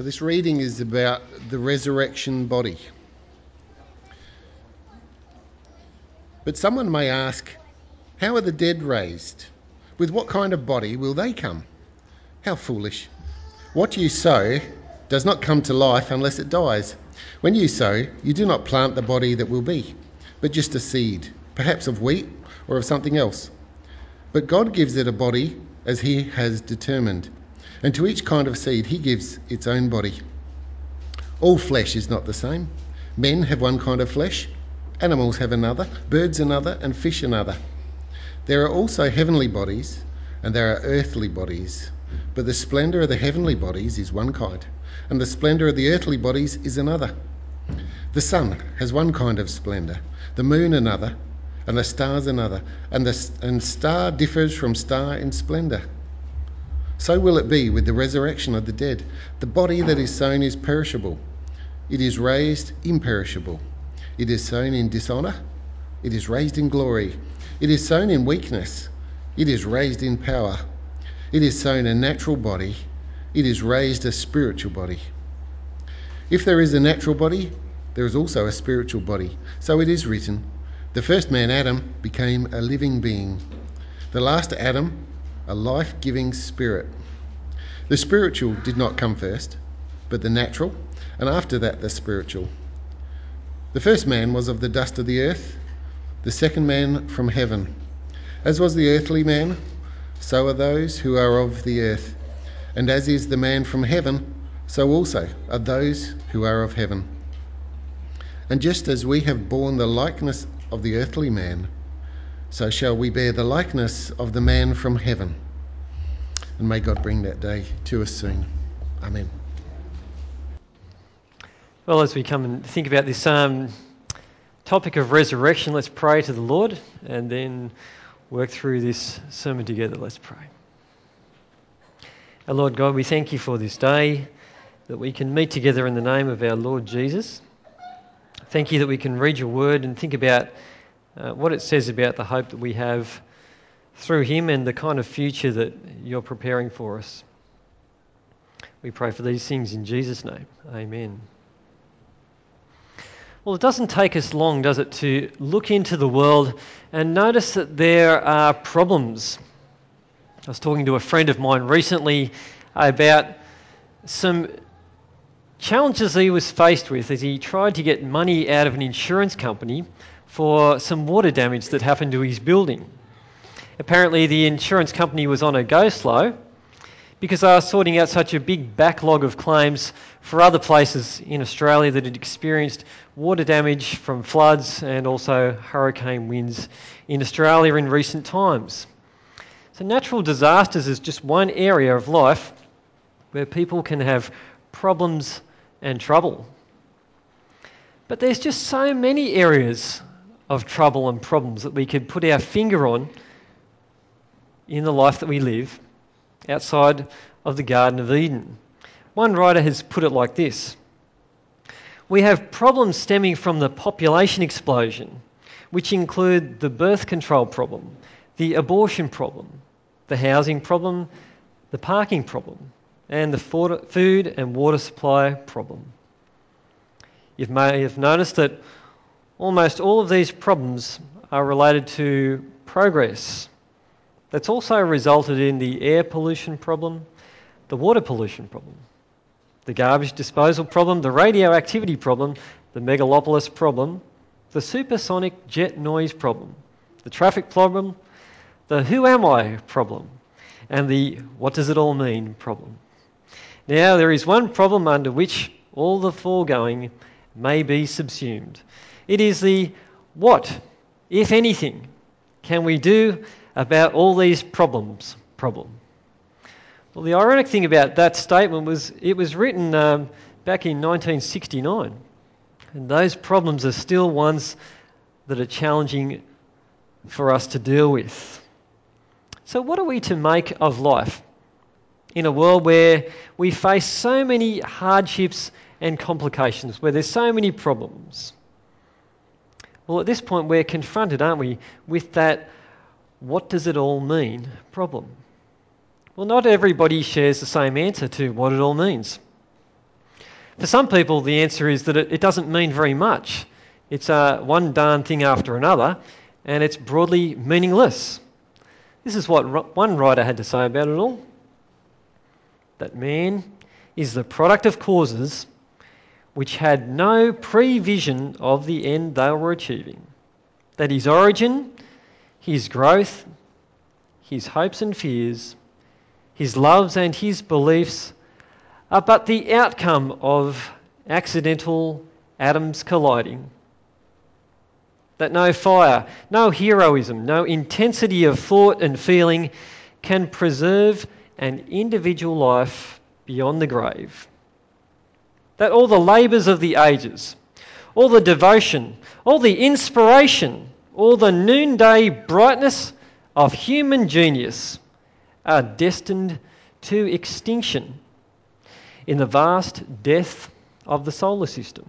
So, this reading is about the resurrection body. But someone may ask, How are the dead raised? With what kind of body will they come? How foolish. What you sow does not come to life unless it dies. When you sow, you do not plant the body that will be, but just a seed, perhaps of wheat or of something else. But God gives it a body as He has determined, and to each kind of seed He gives its own body. All flesh is not the same. Men have one kind of flesh, animals have another, birds another, and fish another. There are also heavenly bodies, and there are earthly bodies. But the splendour of the heavenly bodies is one kind, and the splendour of the earthly bodies is another. The sun has one kind of splendour, the moon another, and the stars another, and the and star differs from star in splendour. So will it be with the resurrection of the dead. The body that is sown is perishable, it is raised imperishable. It is sown in dishonour, it is raised in glory. It is sown in weakness, it is raised in power. It is sown a natural body, it is raised a spiritual body. If there is a natural body, there is also a spiritual body. So it is written the first man, Adam, became a living being. The last Adam, a life giving spirit. The spiritual did not come first, but the natural, and after that the spiritual. The first man was of the dust of the earth, the second man from heaven. As was the earthly man, so are those who are of the earth. And as is the man from heaven, so also are those who are of heaven. And just as we have borne the likeness of the earthly man, so shall we bear the likeness of the man from heaven. And may God bring that day to us soon. Amen. Well, as we come and think about this um, topic of resurrection, let's pray to the Lord and then work through this sermon together. Let's pray. Our Lord God, we thank you for this day that we can meet together in the name of our Lord Jesus. Thank you that we can read your word and think about uh, what it says about the hope that we have through him and the kind of future that you're preparing for us. We pray for these things in Jesus' name. Amen. Well, it doesn't take us long, does it, to look into the world and notice that there are problems. I was talking to a friend of mine recently about some challenges he was faced with as he tried to get money out of an insurance company for some water damage that happened to his building. Apparently, the insurance company was on a go slow because they were sorting out such a big backlog of claims for other places in Australia that had experienced water damage from floods and also hurricane winds in Australia in recent times. So, natural disasters is just one area of life where people can have problems and trouble. But there's just so many areas of trouble and problems that we could put our finger on in the life that we live outside of the Garden of Eden. One writer has put it like this We have problems stemming from the population explosion, which include the birth control problem, the abortion problem, the housing problem, the parking problem, and the food and water supply problem. You may have noticed that almost all of these problems are related to progress that's also resulted in the air pollution problem, the water pollution problem, the garbage disposal problem, the radioactivity problem, the megalopolis problem, the supersonic jet noise problem, the traffic problem, the who am I problem, and the what does it all mean problem. Now, there is one problem under which all the foregoing may be subsumed. It is the what, if anything, can we do about all these problems problem. Well, the ironic thing about that statement was it was written um, back in 1969, and those problems are still ones that are challenging for us to deal with. So, what are we to make of life in a world where we face so many hardships and complications, where there's so many problems? Well, at this point, we're confronted, aren't we, with that what does it all mean problem? Well, not everybody shares the same answer to what it all means. For some people, the answer is that it, it doesn't mean very much. It's uh, one darn thing after another, and it's broadly meaningless. This is what one writer had to say about it all that man is the product of causes which had no prevision of the end they were achieving. That his origin, his growth, his hopes and fears, his loves and his beliefs are but the outcome of accidental atoms colliding. That no fire, no heroism, no intensity of thought and feeling can preserve an individual life beyond the grave. That all the labours of the ages, all the devotion, all the inspiration, all the noonday brightness of human genius are destined to extinction in the vast death of the solar system.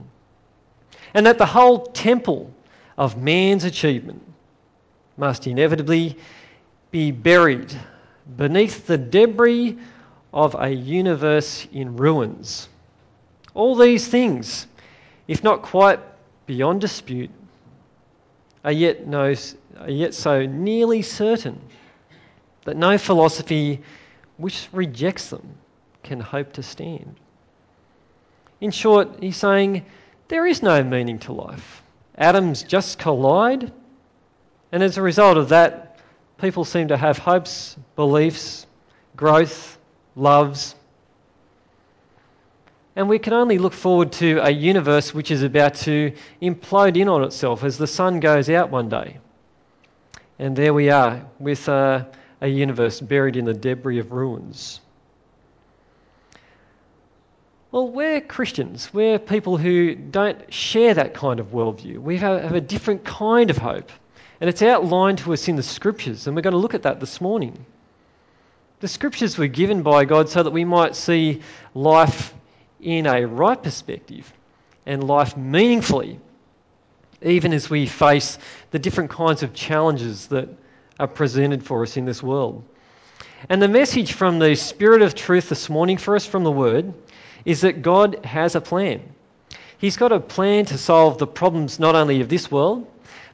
And that the whole temple of man's achievement must inevitably be buried beneath the debris of a universe in ruins. All these things, if not quite beyond dispute, are yet, no, are yet so nearly certain that no philosophy which rejects them can hope to stand. In short, he's saying there is no meaning to life. Atoms just collide, and as a result of that, people seem to have hopes, beliefs, growth, loves. And we can only look forward to a universe which is about to implode in on itself as the sun goes out one day. And there we are with uh, a universe buried in the debris of ruins. Well, we're Christians. We're people who don't share that kind of worldview. We have, have a different kind of hope. And it's outlined to us in the scriptures, and we're going to look at that this morning. The scriptures were given by God so that we might see life in a right perspective and life meaningfully, even as we face the different kinds of challenges that are presented for us in this world. And the message from the Spirit of truth this morning for us from the Word is that God has a plan. He's got a plan to solve the problems not only of this world,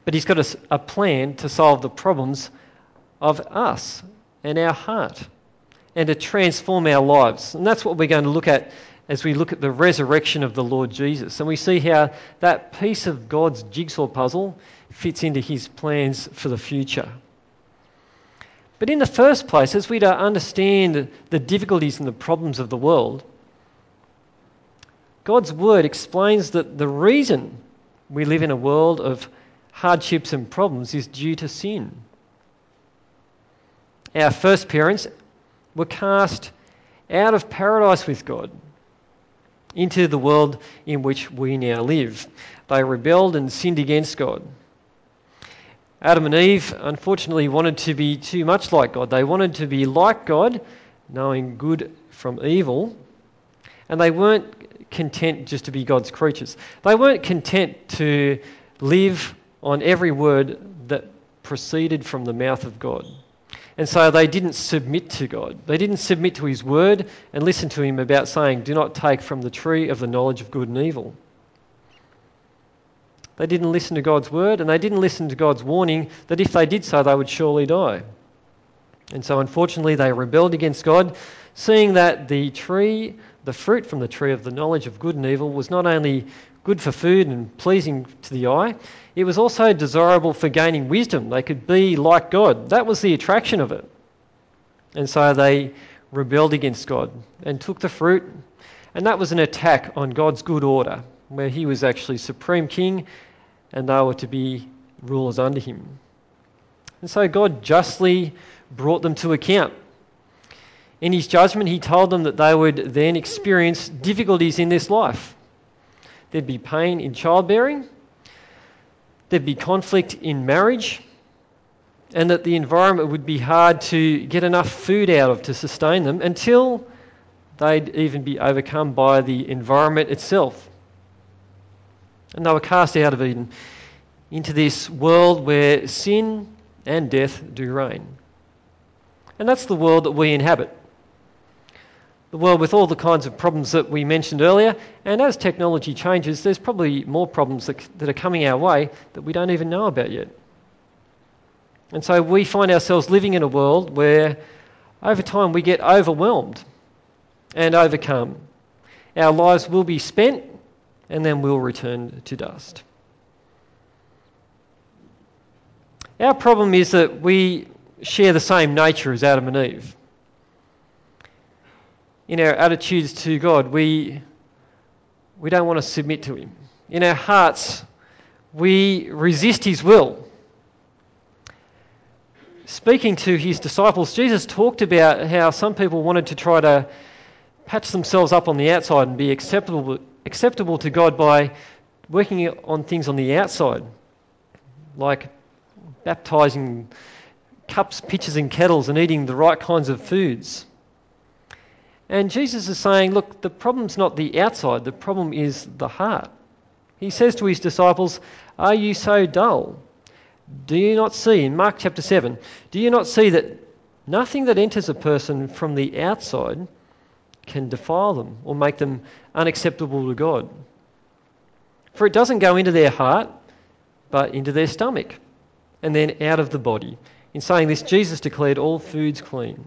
but He's got a, a plan to solve the problems of us and our heart and to transform our lives. And that's what we're going to look at as we look at the resurrection of the Lord Jesus. And we see how that piece of God's jigsaw puzzle fits into His plans for the future. But in the first place, as we understand the difficulties and the problems of the world, God's word explains that the reason we live in a world of hardships and problems is due to sin. Our first parents were cast out of paradise with God into the world in which we now live. They rebelled and sinned against God. Adam and Eve, unfortunately, wanted to be too much like God. They wanted to be like God, knowing good from evil, and they weren't content just to be God's creatures. They weren't content to live on every word that proceeded from the mouth of God. And so they didn't submit to God. They didn't submit to His word and listen to Him about saying, Do not take from the tree of the knowledge of good and evil. They didn't listen to God's word and they didn't listen to God's warning that if they did so, they would surely die. And so, unfortunately, they rebelled against God, seeing that the tree the fruit from the tree of the knowledge of good and evil was not only good for food and pleasing to the eye, it was also desirable for gaining wisdom. They could be like God. That was the attraction of it. And so they rebelled against God and took the fruit. And that was an attack on God's good order, where he was actually supreme king and they were to be rulers under him. And so God justly brought them to account in his judgment, he told them that they would then experience difficulties in this life. There'd be pain in childbearing, there'd be conflict in marriage, and that the environment would be hard to get enough food out of to sustain them until they'd even be overcome by the environment itself. And they were cast out of Eden into this world where sin and death do reign. And that's the world that we inhabit. The world with all the kinds of problems that we mentioned earlier. And as technology changes, there's probably more problems that, that are coming our way that we don't even know about yet. And so we find ourselves living in a world where over time we get overwhelmed and overcome. Our lives will be spent and then we'll return to dust. Our problem is that we share the same nature as Adam and Eve. In our attitudes to God, we, we don't want to submit to Him. In our hearts, we resist His will. Speaking to His disciples, Jesus talked about how some people wanted to try to patch themselves up on the outside and be acceptable, acceptable to God by working on things on the outside, like baptizing cups, pitchers, and kettles and eating the right kinds of foods. And Jesus is saying, look, the problem's not the outside, the problem is the heart. He says to his disciples, Are you so dull? Do you not see, in Mark chapter 7, do you not see that nothing that enters a person from the outside can defile them or make them unacceptable to God. For it doesn't go into their heart, but into their stomach, and then out of the body. In saying this, Jesus declared all foods clean.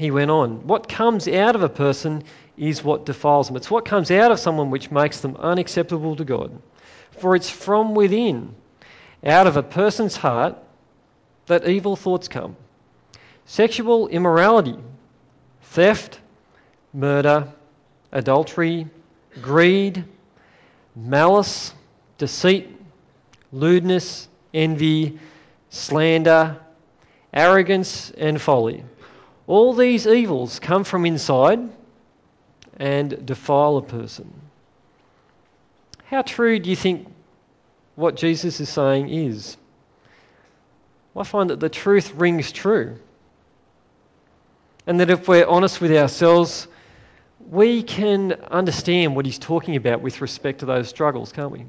He went on, What comes out of a person is what defiles them. It's what comes out of someone which makes them unacceptable to God. For it's from within, out of a person's heart, that evil thoughts come sexual immorality theft, murder, adultery, greed, malice, deceit, lewdness, envy, slander, arrogance, and folly. All these evils come from inside and defile a person. How true do you think what Jesus is saying is? I find that the truth rings true. And that if we're honest with ourselves, we can understand what he's talking about with respect to those struggles, can't we?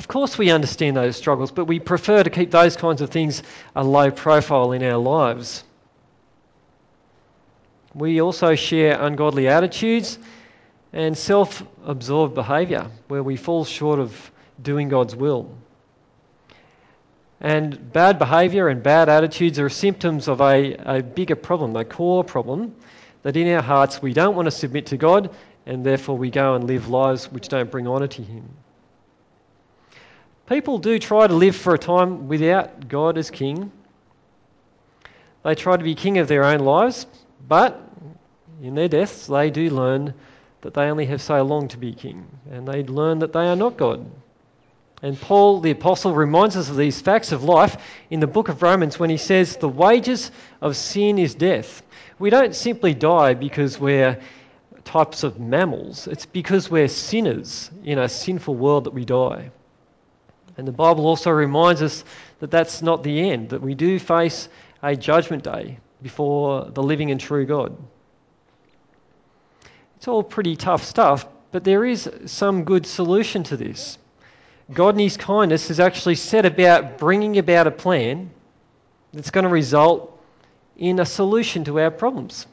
Of course, we understand those struggles, but we prefer to keep those kinds of things a low profile in our lives. We also share ungodly attitudes and self absorbed behaviour where we fall short of doing God's will. And bad behaviour and bad attitudes are symptoms of a, a bigger problem, a core problem, that in our hearts we don't want to submit to God and therefore we go and live lives which don't bring honour to Him. People do try to live for a time without God as King. They try to be king of their own lives, but in their deaths they do learn that they only have so long to be king, and they learn that they are not God. And Paul the Apostle reminds us of these facts of life in the book of Romans when he says, The wages of sin is death. We don't simply die because we're types of mammals, it's because we're sinners in a sinful world that we die. And the Bible also reminds us that that's not the end, that we do face a judgment day before the living and true God. It's all pretty tough stuff, but there is some good solution to this. God, in His kindness, has actually set about bringing about a plan that's going to result in a solution to our problems.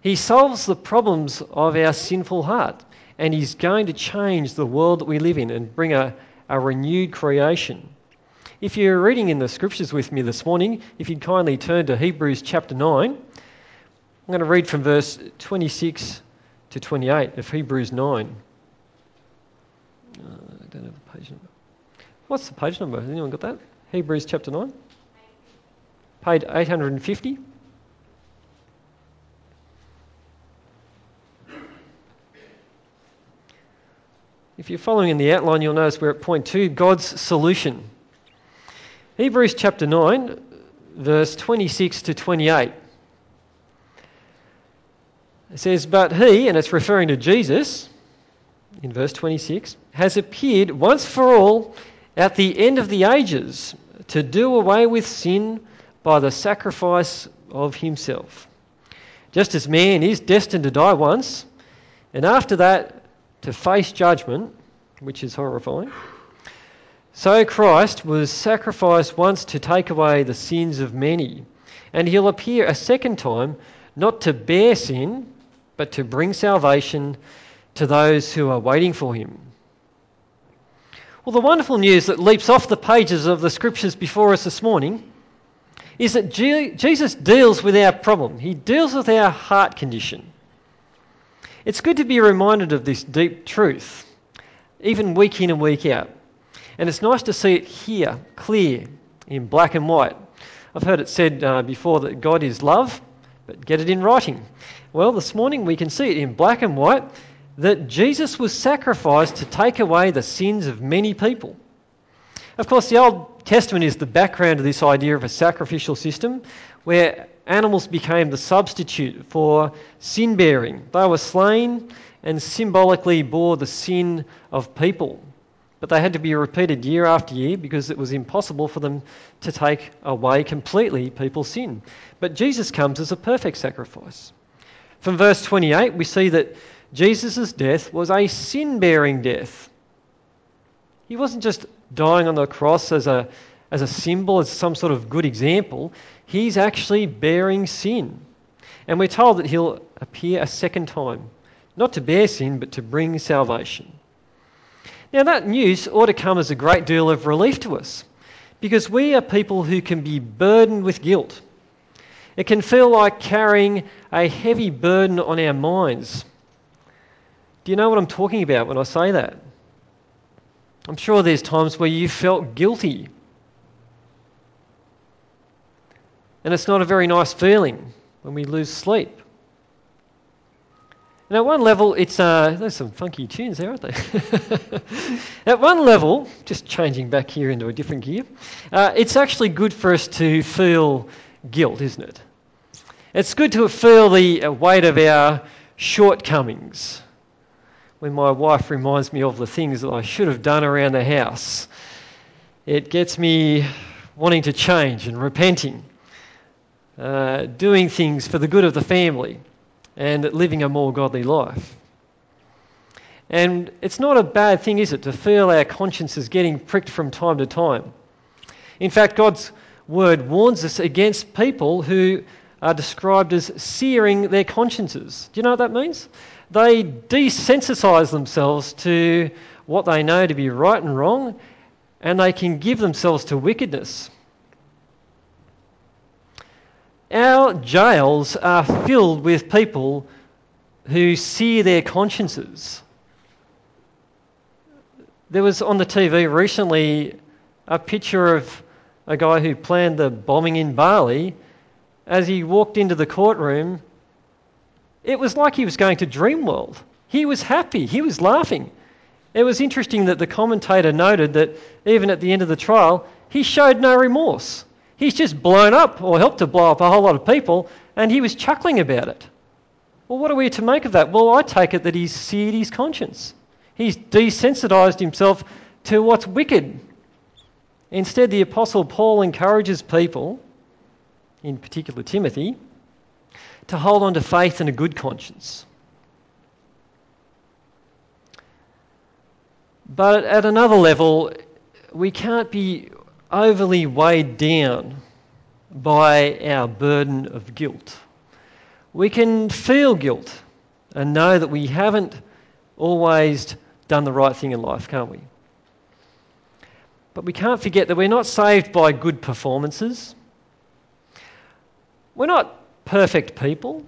He solves the problems of our sinful heart, and He's going to change the world that we live in and bring a, a renewed creation. If you're reading in the scriptures with me this morning, if you'd kindly turn to Hebrews chapter 9, I'm going to read from verse 26 to 28 of Hebrews 9. Uh, I don't have a page number. What's the page number? Has anyone got that? Hebrews chapter 9? Page 850. If you're following in the outline, you'll notice we're at point two God's solution. Hebrews chapter 9, verse 26 to 28. It says, But he, and it's referring to Jesus, in verse 26, has appeared once for all at the end of the ages to do away with sin by the sacrifice of himself. Just as man is destined to die once, and after that to face judgment, which is horrifying, so Christ was sacrificed once to take away the sins of many. And he'll appear a second time, not to bear sin, but to bring salvation to those who are waiting for him. Well, the wonderful news that leaps off the pages of the scriptures before us this morning is that Jesus deals with our problem. He deals with our heart condition. It's good to be reminded of this deep truth, even week in and week out. And it's nice to see it here, clear, in black and white. I've heard it said uh, before that God is love, but get it in writing. Well, this morning we can see it in black and white that Jesus was sacrificed to take away the sins of many people. Of course, the Old Testament is the background of this idea of a sacrificial system where animals became the substitute for sin bearing. They were slain and symbolically bore the sin of people. But they had to be repeated year after year because it was impossible for them to take away completely people's sin. But Jesus comes as a perfect sacrifice. From verse 28, we see that Jesus' death was a sin bearing death. He wasn't just dying on the cross as a, as a symbol, as some sort of good example. He's actually bearing sin. And we're told that he'll appear a second time, not to bear sin, but to bring salvation. Now, that news ought to come as a great deal of relief to us because we are people who can be burdened with guilt. It can feel like carrying a heavy burden on our minds. Do you know what I'm talking about when I say that? I'm sure there's times where you felt guilty. And it's not a very nice feeling when we lose sleep. And at one level, it's uh, there's some funky tunes there, aren't they? at one level, just changing back here into a different gear, uh, it's actually good for us to feel guilt, isn't it? It's good to feel the weight of our shortcomings. When my wife reminds me of the things that I should have done around the house, it gets me wanting to change and repenting, uh, doing things for the good of the family and living a more godly life. And it's not a bad thing, is it, to feel our consciences getting pricked from time to time. In fact, God's word warns us against people who are described as searing their consciences. Do you know what that means? They desensitize themselves to what they know to be right and wrong, and they can give themselves to wickedness. Our jails are filled with people who sear their consciences. There was on the TV recently a picture of a guy who planned the bombing in Bali. As he walked into the courtroom, it was like he was going to Dreamworld. He was happy, he was laughing. It was interesting that the commentator noted that even at the end of the trial, he showed no remorse. He's just blown up or helped to blow up a whole lot of people, and he was chuckling about it. Well, what are we to make of that? Well, I take it that he's seared his conscience. He's desensitized himself to what's wicked. Instead, the Apostle Paul encourages people, in particular Timothy, to hold on to faith and a good conscience. But at another level, we can't be overly weighed down by our burden of guilt. We can feel guilt and know that we haven't always done the right thing in life, can't we? But we can't forget that we're not saved by good performances. We're not perfect people.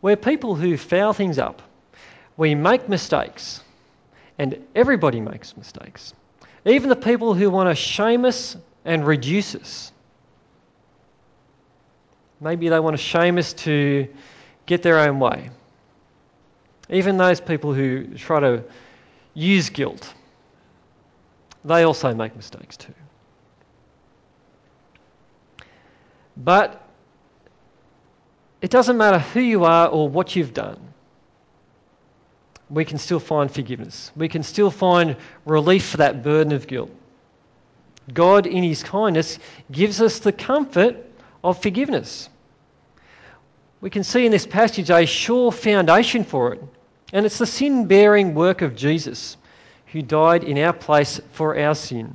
We're people who foul things up. We make mistakes. And everybody makes mistakes. Even the people who want to shame us and reduce us. Maybe they want to shame us to get their own way. Even those people who try to use guilt, they also make mistakes too. But it doesn't matter who you are or what you've done we can still find forgiveness. We can still find relief for that burden of guilt. God, in His kindness, gives us the comfort of forgiveness. We can see in this passage a sure foundation for it, and it's the sin bearing work of Jesus, who died in our place for our sin.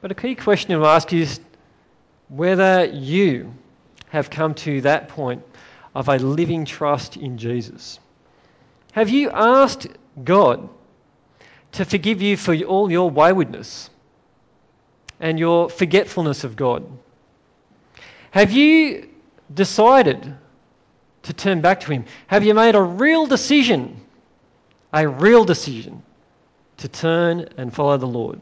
But a key question to ask is whether you have come to that point of a living trust in Jesus. Have you asked God to forgive you for all your waywardness and your forgetfulness of God? Have you decided to turn back to Him? Have you made a real decision, a real decision to turn and follow the Lord?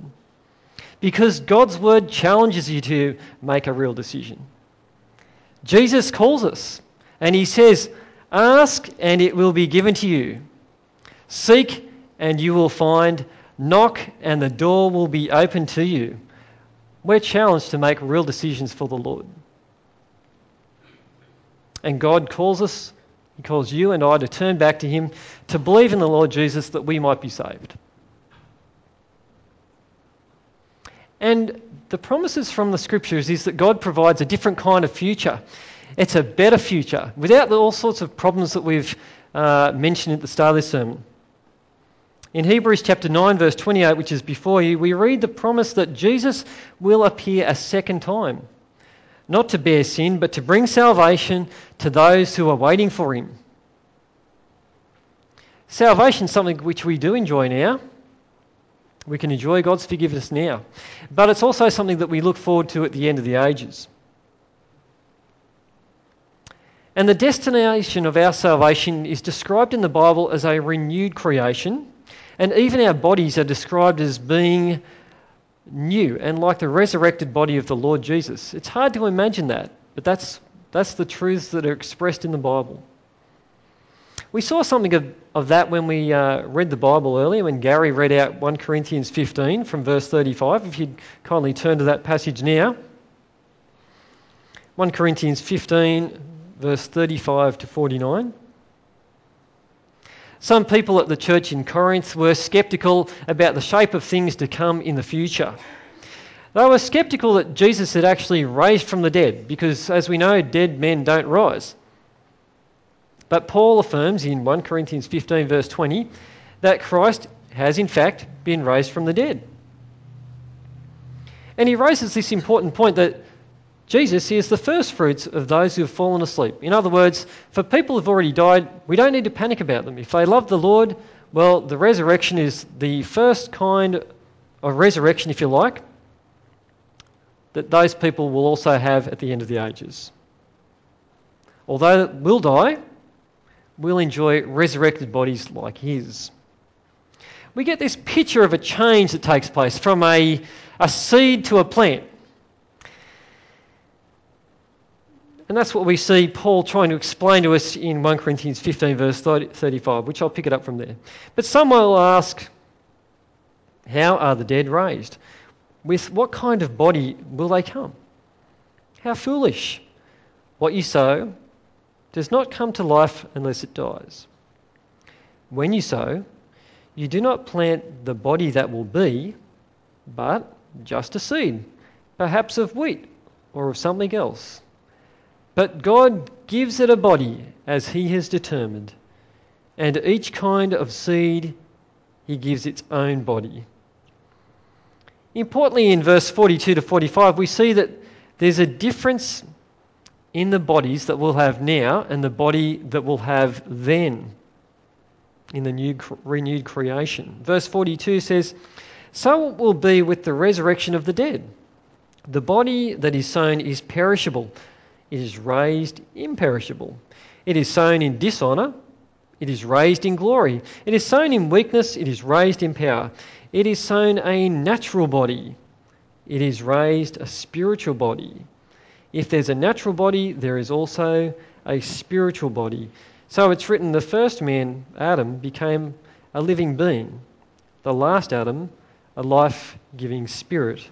Because God's Word challenges you to make a real decision. Jesus calls us and He says, Ask and it will be given to you. Seek and you will find. Knock and the door will be open to you. We're challenged to make real decisions for the Lord. And God calls us, He calls you and I to turn back to Him, to believe in the Lord Jesus that we might be saved. And the promises from the scriptures is that God provides a different kind of future. It's a better future without all sorts of problems that we've uh, mentioned at the start of this sermon. In Hebrews chapter 9, verse 28, which is before you, we read the promise that Jesus will appear a second time not to bear sin, but to bring salvation to those who are waiting for him. Salvation is something which we do enjoy now. We can enjoy God's forgiveness now. But it's also something that we look forward to at the end of the ages. And the destination of our salvation is described in the Bible as a renewed creation. And even our bodies are described as being new and like the resurrected body of the Lord Jesus. It's hard to imagine that, but that's, that's the truths that are expressed in the Bible. We saw something of, of that when we uh, read the Bible earlier, when Gary read out 1 Corinthians 15 from verse 35. If you'd kindly turn to that passage now. 1 Corinthians 15, verse 35 to 49. Some people at the church in Corinth were skeptical about the shape of things to come in the future. They were skeptical that Jesus had actually raised from the dead, because as we know, dead men don't rise. But Paul affirms in 1 Corinthians 15, verse 20, that Christ has in fact been raised from the dead. And he raises this important point that Jesus is the first fruits of those who have fallen asleep. In other words, for people who've already died, we don't need to panic about them. If they love the Lord, well, the resurrection is the first kind of resurrection, if you like, that those people will also have at the end of the ages. Although we'll die, we'll enjoy resurrected bodies like his. We get this picture of a change that takes place from a, a seed to a plant. And that's what we see Paul trying to explain to us in 1 Corinthians 15, verse 35, which I'll pick it up from there. But someone will ask, How are the dead raised? With what kind of body will they come? How foolish! What you sow does not come to life unless it dies. When you sow, you do not plant the body that will be, but just a seed, perhaps of wheat or of something else. But God gives it a body as He has determined, and each kind of seed He gives its own body. Importantly, in verse 42 to 45, we see that there's a difference in the bodies that we'll have now and the body that we'll have then in the new renewed creation. Verse 42 says, So it will be with the resurrection of the dead. The body that is sown is perishable it is raised imperishable. It is sown in dishonour, it is raised in glory. It is sown in weakness, it is raised in power. It is sown a natural body, it is raised a spiritual body. If there's a natural body, there is also a spiritual body. So it's written the first man, Adam, became a living being, the last Adam, a life giving spirit.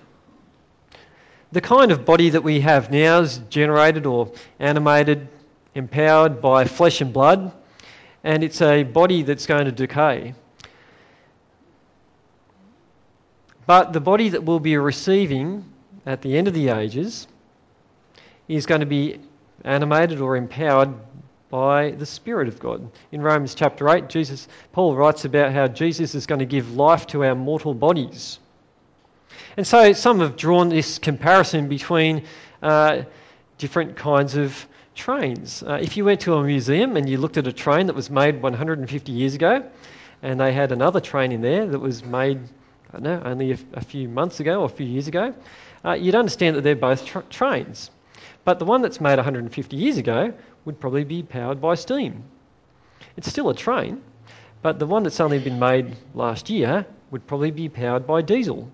The kind of body that we have now is generated or animated, empowered by flesh and blood, and it's a body that's going to decay. But the body that we'll be receiving at the end of the ages is going to be animated or empowered by the Spirit of God. In Romans chapter 8, Jesus, Paul writes about how Jesus is going to give life to our mortal bodies. And so some have drawn this comparison between uh, different kinds of trains. Uh, if you went to a museum and you looked at a train that was made 150 years ago, and they had another train in there that was made, I don't know, only a, a few months ago or a few years ago, uh, you'd understand that they're both tra- trains. But the one that's made 150 years ago would probably be powered by steam. It's still a train, but the one that's only been made last year would probably be powered by diesel.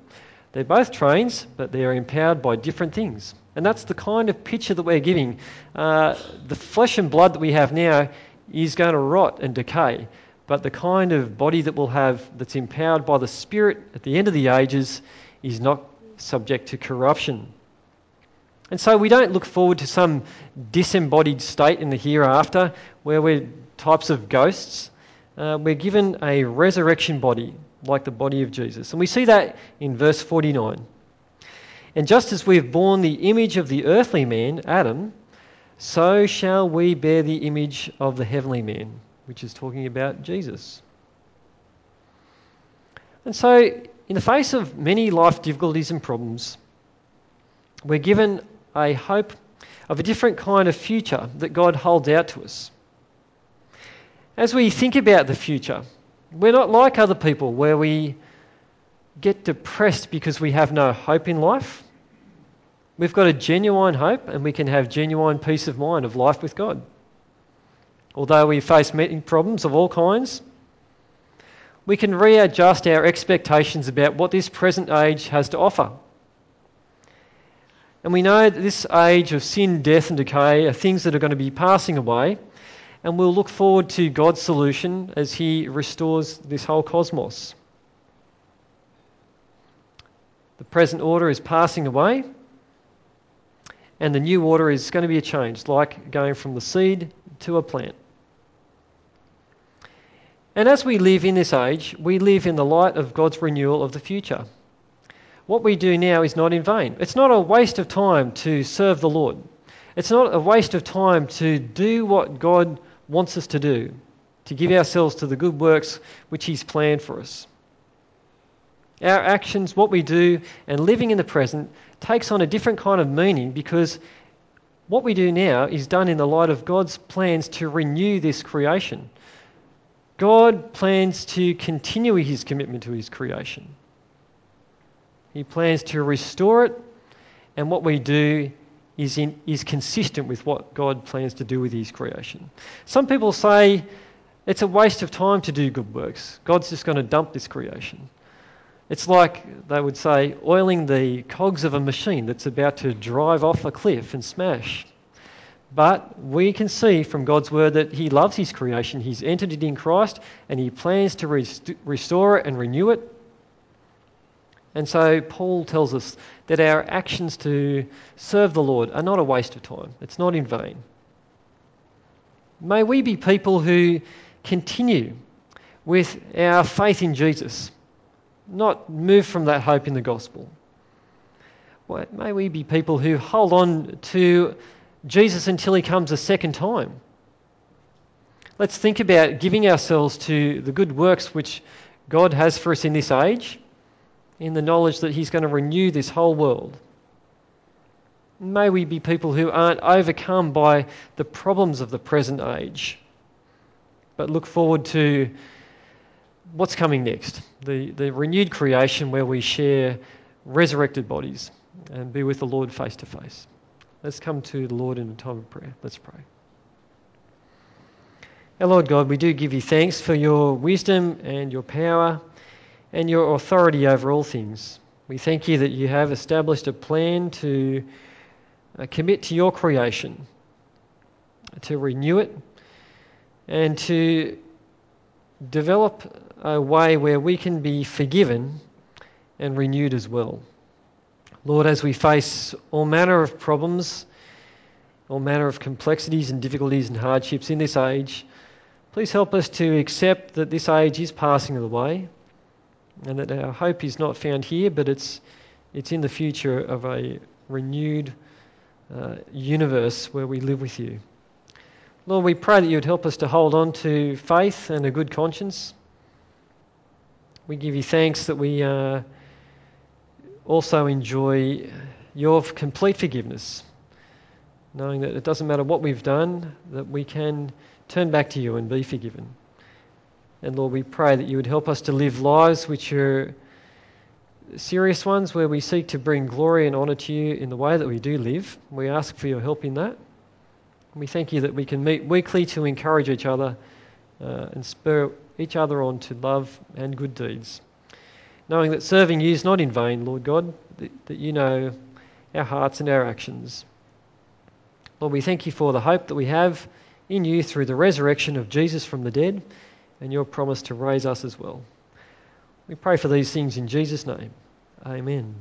They're both trains, but they're empowered by different things. And that's the kind of picture that we're giving. Uh, the flesh and blood that we have now is going to rot and decay, but the kind of body that we'll have that's empowered by the Spirit at the end of the ages is not subject to corruption. And so we don't look forward to some disembodied state in the hereafter where we're types of ghosts. Uh, we're given a resurrection body like the body of Jesus. And we see that in verse 49. And just as we have borne the image of the earthly man, Adam, so shall we bear the image of the heavenly man, which is talking about Jesus. And so, in the face of many life difficulties and problems, we're given a hope of a different kind of future that God holds out to us. As we think about the future, we're not like other people where we get depressed because we have no hope in life. We've got a genuine hope and we can have genuine peace of mind of life with God. Although we face many problems of all kinds, we can readjust our expectations about what this present age has to offer. And we know that this age of sin, death, and decay are things that are going to be passing away, and we'll look forward to God's solution as He restores this whole cosmos. The present order is passing away, and the new order is going to be a change, like going from the seed to a plant. And as we live in this age, we live in the light of God's renewal of the future. What we do now is not in vain. It's not a waste of time to serve the Lord. It's not a waste of time to do what God wants us to do, to give ourselves to the good works which He's planned for us. Our actions, what we do, and living in the present takes on a different kind of meaning because what we do now is done in the light of God's plans to renew this creation. God plans to continue his commitment to his creation. He plans to restore it, and what we do is, in, is consistent with what God plans to do with his creation. Some people say it's a waste of time to do good works. God's just going to dump this creation. It's like, they would say, oiling the cogs of a machine that's about to drive off a cliff and smash. But we can see from God's word that He loves His creation. He's entered it in Christ and He plans to rest- restore it and renew it. And so Paul tells us that our actions to serve the Lord are not a waste of time, it's not in vain. May we be people who continue with our faith in Jesus not move from that hope in the gospel. May we be people who hold on to Jesus until he comes a second time. Let's think about giving ourselves to the good works which God has for us in this age, in the knowledge that he's going to renew this whole world. May we be people who aren't overcome by the problems of the present age, but look forward to what's coming next the, the renewed creation where we share resurrected bodies and be with the Lord face to face. Let's come to the Lord in a time of prayer. Let's pray. Our Lord God, we do give you thanks for your wisdom and your power and your authority over all things. We thank you that you have established a plan to uh, commit to your creation, to renew it, and to develop a way where we can be forgiven and renewed as well. Lord, as we face all manner of problems, all manner of complexities and difficulties and hardships in this age, please help us to accept that this age is passing away and that our hope is not found here, but it's, it's in the future of a renewed uh, universe where we live with you. Lord, we pray that you would help us to hold on to faith and a good conscience. We give you thanks that we, uh, also enjoy your complete forgiveness, knowing that it doesn't matter what we've done, that we can turn back to you and be forgiven. And Lord, we pray that you would help us to live lives which are serious ones where we seek to bring glory and honour to you in the way that we do live. We ask for your help in that. We thank you that we can meet weekly to encourage each other uh, and spur each other on to love and good deeds. Knowing that serving you is not in vain, Lord God, that, that you know our hearts and our actions. Lord, we thank you for the hope that we have in you through the resurrection of Jesus from the dead and your promise to raise us as well. We pray for these things in Jesus' name. Amen.